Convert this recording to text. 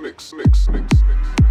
mix, mix, mix, mix.